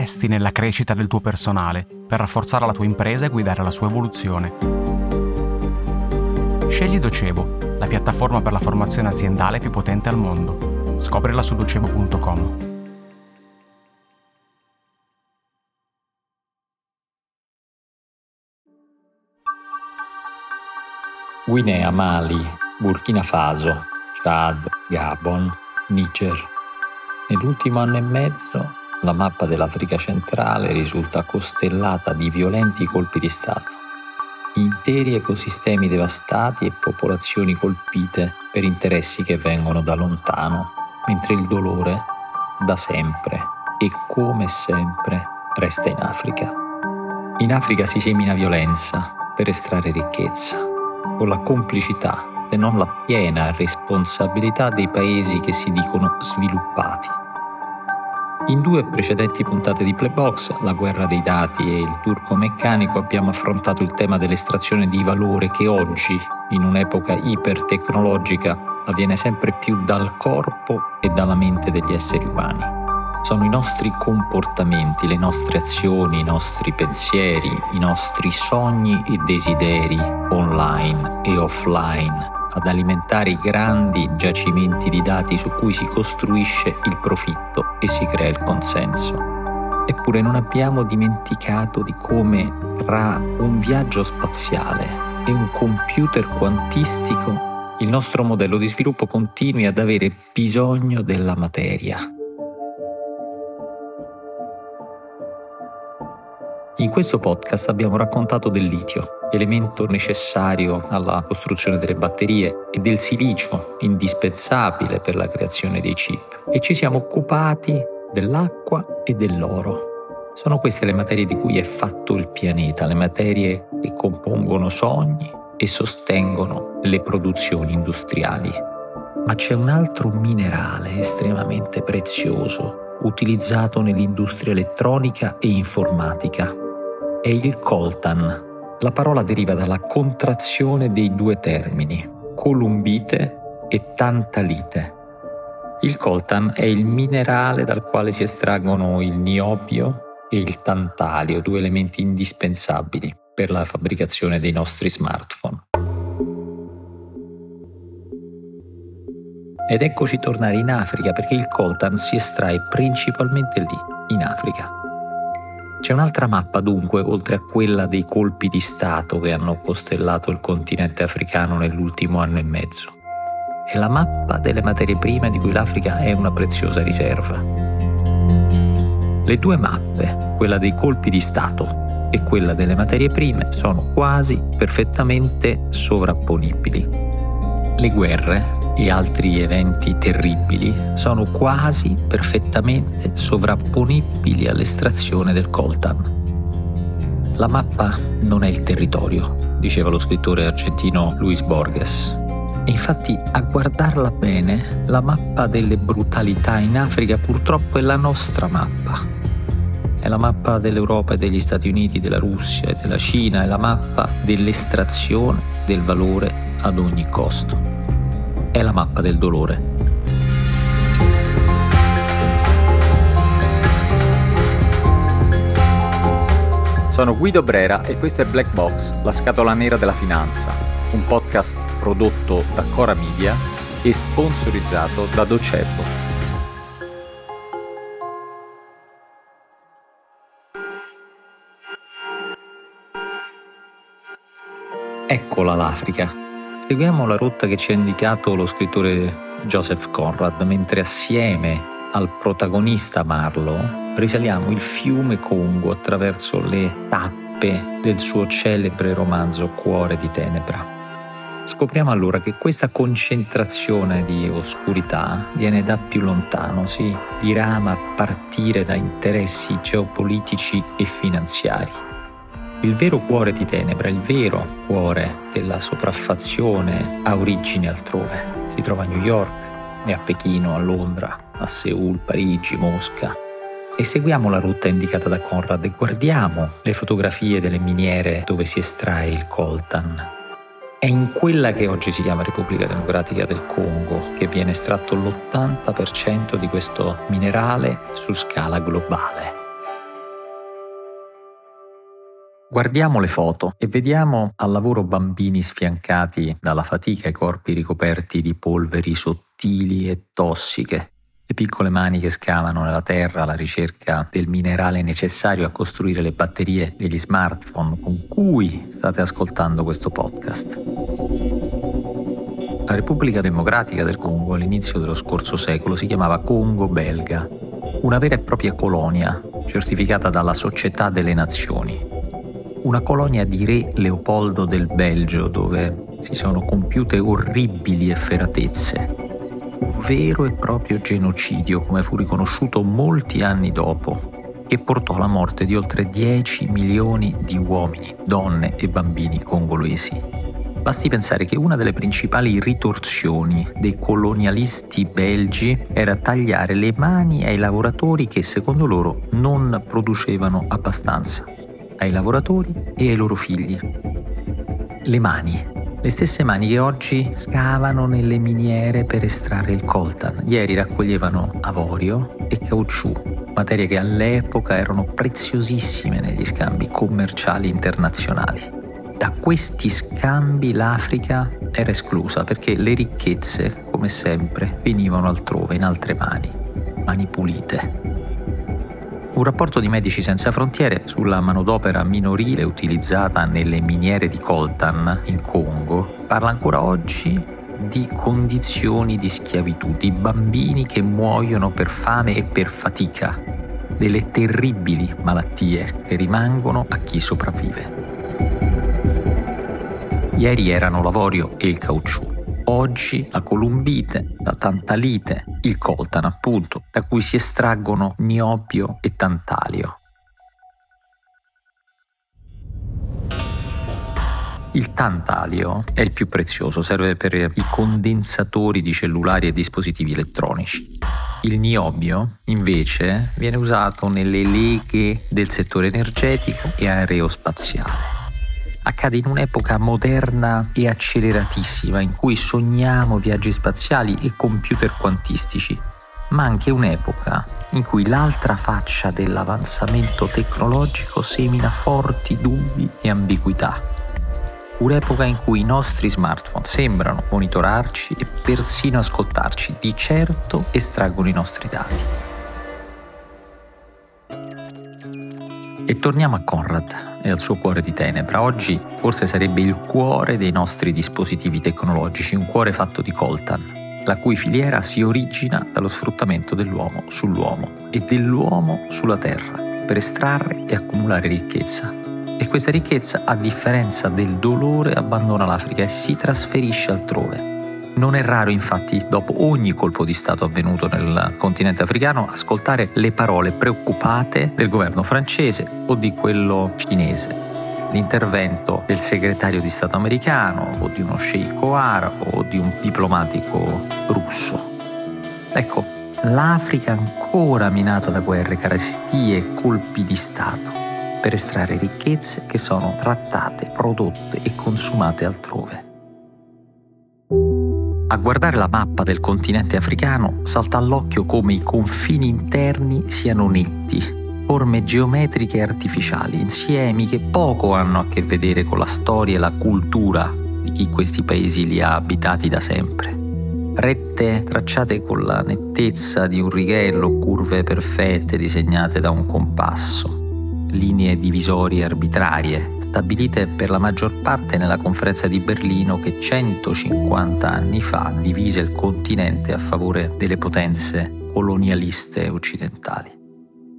investi nella crescita del tuo personale per rafforzare la tua impresa e guidare la sua evoluzione. Scegli Docebo, la piattaforma per la formazione aziendale più potente al mondo. Scoprila su docebo.com. Guinea, Mali, Burkina Faso, Chad, Gabon, Niger. Nell'ultimo anno e mezzo la mappa dell'Africa centrale risulta costellata di violenti colpi di Stato, interi ecosistemi devastati e popolazioni colpite per interessi che vengono da lontano, mentre il dolore, da sempre e come sempre, resta in Africa. In Africa si semina violenza per estrarre ricchezza, con la complicità, se non la piena responsabilità dei paesi che si dicono sviluppati in due precedenti puntate di Playbox, la guerra dei dati e il turco meccanico, abbiamo affrontato il tema dell'estrazione di valore che oggi, in un'epoca ipertecnologica, avviene sempre più dal corpo e dalla mente degli esseri umani. Sono i nostri comportamenti, le nostre azioni, i nostri pensieri, i nostri sogni e desideri online e offline ad alimentare i grandi giacimenti di dati su cui si costruisce il profitto e si crea il consenso. Eppure non abbiamo dimenticato di come tra un viaggio spaziale e un computer quantistico il nostro modello di sviluppo continui ad avere bisogno della materia. In questo podcast abbiamo raccontato del litio, elemento necessario alla costruzione delle batterie e del silicio indispensabile per la creazione dei chip e ci siamo occupati dell'acqua e dell'oro. Sono queste le materie di cui è fatto il pianeta, le materie che compongono sogni e sostengono le produzioni industriali. Ma c'è un altro minerale estremamente prezioso utilizzato nell'industria elettronica e informatica. È il coltan, la parola deriva dalla contrazione dei due termini, columbite e tantalite. Il coltan è il minerale dal quale si estraggono il niobio e il tantalio, due elementi indispensabili per la fabbricazione dei nostri smartphone. Ed eccoci tornare in Africa perché il coltan si estrae principalmente lì, in Africa. C'è un'altra mappa dunque, oltre a quella dei colpi di Stato che hanno costellato il continente africano nell'ultimo anno e mezzo. È la mappa delle materie prime di cui l'Africa è una preziosa riserva. Le due mappe, quella dei colpi di Stato e quella delle materie prime, sono quasi perfettamente sovrapponibili. Le guerre, e altri eventi terribili sono quasi perfettamente sovrapponibili all'estrazione del coltan. La mappa non è il territorio, diceva lo scrittore argentino Luis Borges. E infatti a guardarla bene, la mappa delle brutalità in Africa purtroppo è la nostra mappa. È la mappa dell'Europa e degli Stati Uniti, della Russia e della Cina, è la mappa dell'estrazione del valore ad ogni costo è la mappa del dolore. Sono Guido Brera e questo è Black Box, la scatola nera della finanza, un podcast prodotto da Cora Media e sponsorizzato da Docebo. Eccola l'Africa, Seguiamo la rotta che ci ha indicato lo scrittore Joseph Conrad, mentre assieme al protagonista Marlo risaliamo il fiume Congo attraverso le tappe del suo celebre romanzo Cuore di Tenebra. Scopriamo allora che questa concentrazione di oscurità viene da più lontano, si dirama a partire da interessi geopolitici e finanziari il vero cuore di tenebra, il vero cuore della sopraffazione ha origine altrove. Si trova a New York, e a Pechino, a Londra, a Seoul, Parigi, Mosca. E seguiamo la rotta indicata da Conrad e guardiamo le fotografie delle miniere dove si estrae il coltan. È in quella che oggi si chiama Repubblica Democratica del Congo che viene estratto l'80% di questo minerale su scala globale. Guardiamo le foto e vediamo al lavoro bambini sfiancati dalla fatica e corpi ricoperti di polveri sottili e tossiche, le piccole mani che scavano nella terra alla ricerca del minerale necessario a costruire le batterie degli smartphone con cui state ascoltando questo podcast. La Repubblica Democratica del Congo all'inizio dello scorso secolo si chiamava Congo belga, una vera e propria colonia certificata dalla Società delle Nazioni, una colonia di re Leopoldo del Belgio dove si sono compiute orribili efferatezze. Un vero e proprio genocidio, come fu riconosciuto molti anni dopo, che portò alla morte di oltre 10 milioni di uomini, donne e bambini congolesi. Basti pensare che una delle principali ritorsioni dei colonialisti belgi era tagliare le mani ai lavoratori che secondo loro non producevano abbastanza ai lavoratori e ai loro figli. Le mani. Le stesse mani che oggi scavano nelle miniere per estrarre il coltan. Ieri raccoglievano avorio e caucciù, materie che all'epoca erano preziosissime negli scambi commerciali internazionali. Da questi scambi l'Africa era esclusa perché le ricchezze, come sempre, venivano altrove, in altre mani, mani pulite. Un rapporto di Medici Senza Frontiere sulla manodopera minorile utilizzata nelle miniere di coltan in Congo parla ancora oggi di condizioni di schiavitù, di bambini che muoiono per fame e per fatica, delle terribili malattie che rimangono a chi sopravvive. Ieri erano l'avorio e il caucciù oggi la columbite, la tantalite, il coltan appunto, da cui si estraggono niobio e tantalio. Il tantalio è il più prezioso, serve per i condensatori di cellulari e dispositivi elettronici. Il niobio, invece, viene usato nelle leghe del settore energetico e aerospaziale accade in un'epoca moderna e acceleratissima in cui sogniamo viaggi spaziali e computer quantistici, ma anche un'epoca in cui l'altra faccia dell'avanzamento tecnologico semina forti dubbi e ambiguità. Un'epoca in cui i nostri smartphone sembrano monitorarci e persino ascoltarci, di certo estraggono i nostri dati. E torniamo a Conrad e al suo cuore di tenebra. Oggi forse sarebbe il cuore dei nostri dispositivi tecnologici, un cuore fatto di coltan, la cui filiera si origina dallo sfruttamento dell'uomo sull'uomo e dell'uomo sulla terra per estrarre e accumulare ricchezza. E questa ricchezza, a differenza del dolore, abbandona l'Africa e si trasferisce altrove non è raro infatti, dopo ogni colpo di Stato avvenuto nel continente africano, ascoltare le parole preoccupate del governo francese o di quello cinese. L'intervento del segretario di Stato americano o di uno sceicco arabo o di un diplomatico russo. Ecco, l'Africa ancora minata da guerre, carestie e colpi di Stato per estrarre ricchezze che sono trattate, prodotte e consumate altrove. A guardare la mappa del continente africano salta all'occhio come i confini interni siano netti, forme geometriche e artificiali, insiemi che poco hanno a che vedere con la storia e la cultura di chi questi paesi li ha abitati da sempre. Rette tracciate con la nettezza di un righello, curve perfette disegnate da un compasso linee divisorie arbitrarie, stabilite per la maggior parte nella conferenza di Berlino che 150 anni fa divise il continente a favore delle potenze colonialiste occidentali.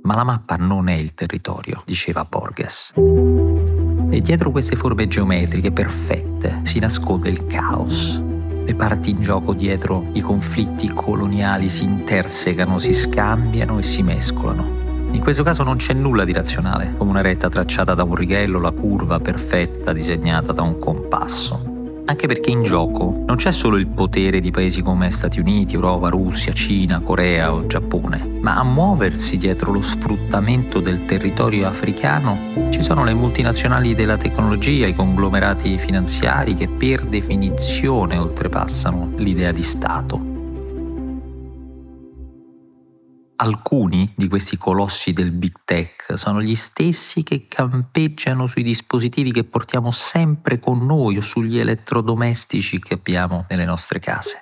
Ma la mappa non è il territorio, diceva Borges. E dietro queste forme geometriche perfette si nasconde il caos. Le parti in gioco dietro i conflitti coloniali si intersecano, si scambiano e si mescolano in questo caso non c'è nulla di razionale, come una retta tracciata da un righello, la curva perfetta disegnata da un compasso. Anche perché in gioco non c'è solo il potere di paesi come Stati Uniti, Europa, Russia, Cina, Corea o Giappone, ma a muoversi dietro lo sfruttamento del territorio africano ci sono le multinazionali della tecnologia, i conglomerati finanziari che per definizione oltrepassano l'idea di Stato Alcuni di questi colossi del big tech sono gli stessi che campeggiano sui dispositivi che portiamo sempre con noi o sugli elettrodomestici che abbiamo nelle nostre case.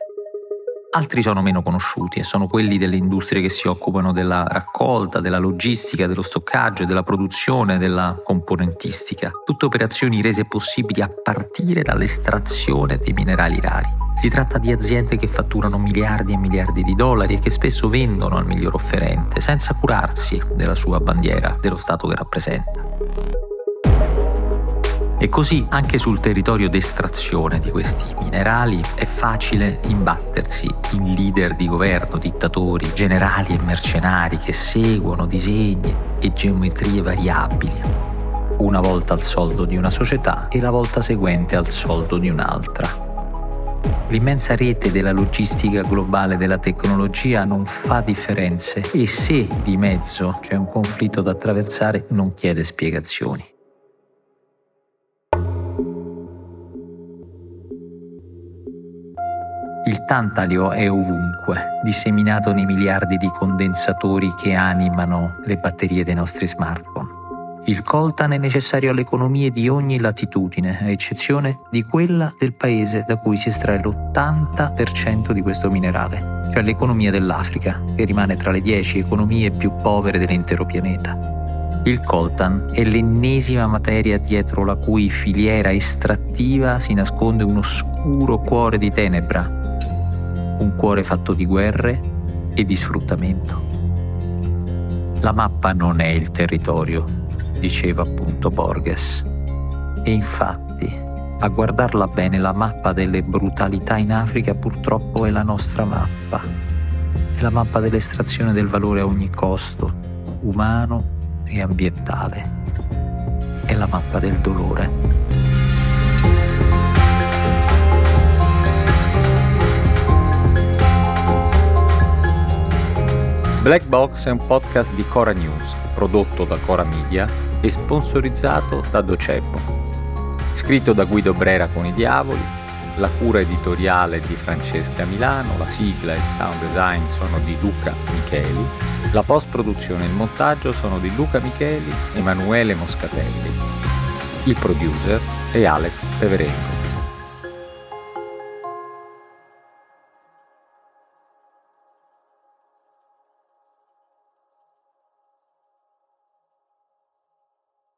Altri sono meno conosciuti e sono quelli delle industrie che si occupano della raccolta, della logistica, dello stoccaggio, della produzione, della componentistica. Tutte operazioni rese possibili a partire dall'estrazione dei minerali rari. Si tratta di aziende che fatturano miliardi e miliardi di dollari e che spesso vendono al miglior offerente senza curarsi della sua bandiera, dello Stato che rappresenta. E così anche sul territorio d'estrazione di questi minerali è facile imbattersi in leader di governo, dittatori, generali e mercenari che seguono disegni e geometrie variabili, una volta al soldo di una società e la volta seguente al soldo di un'altra. L'immensa rete della logistica globale della tecnologia non fa differenze e se di mezzo c'è un conflitto da attraversare non chiede spiegazioni. Il tantalio è ovunque, disseminato nei miliardi di condensatori che animano le batterie dei nostri smartphone. Il coltan è necessario alle economie di ogni latitudine, a eccezione di quella del paese da cui si estrae l'80% di questo minerale, cioè l'economia dell'Africa, che rimane tra le 10 economie più povere dell'intero pianeta. Il coltan è l'ennesima materia dietro la cui filiera estrattiva si nasconde un oscuro cuore di tenebra, un cuore fatto di guerre e di sfruttamento. La mappa non è il territorio, diceva appunto Borges. E infatti, a guardarla bene, la mappa delle brutalità in Africa purtroppo è la nostra mappa. È la mappa dell'estrazione del valore a ogni costo, umano e ambientale. È la mappa del dolore. Black Box è un podcast di Cora News, prodotto da Cora Media e sponsorizzato da Docebo. Scritto da Guido Brera con i Diavoli, la cura editoriale di Francesca Milano, la sigla e il sound design sono di Luca Micheli, la post-produzione e il montaggio sono di Luca Micheli Emanuele Moscatelli. Il producer è Alex Peverengo.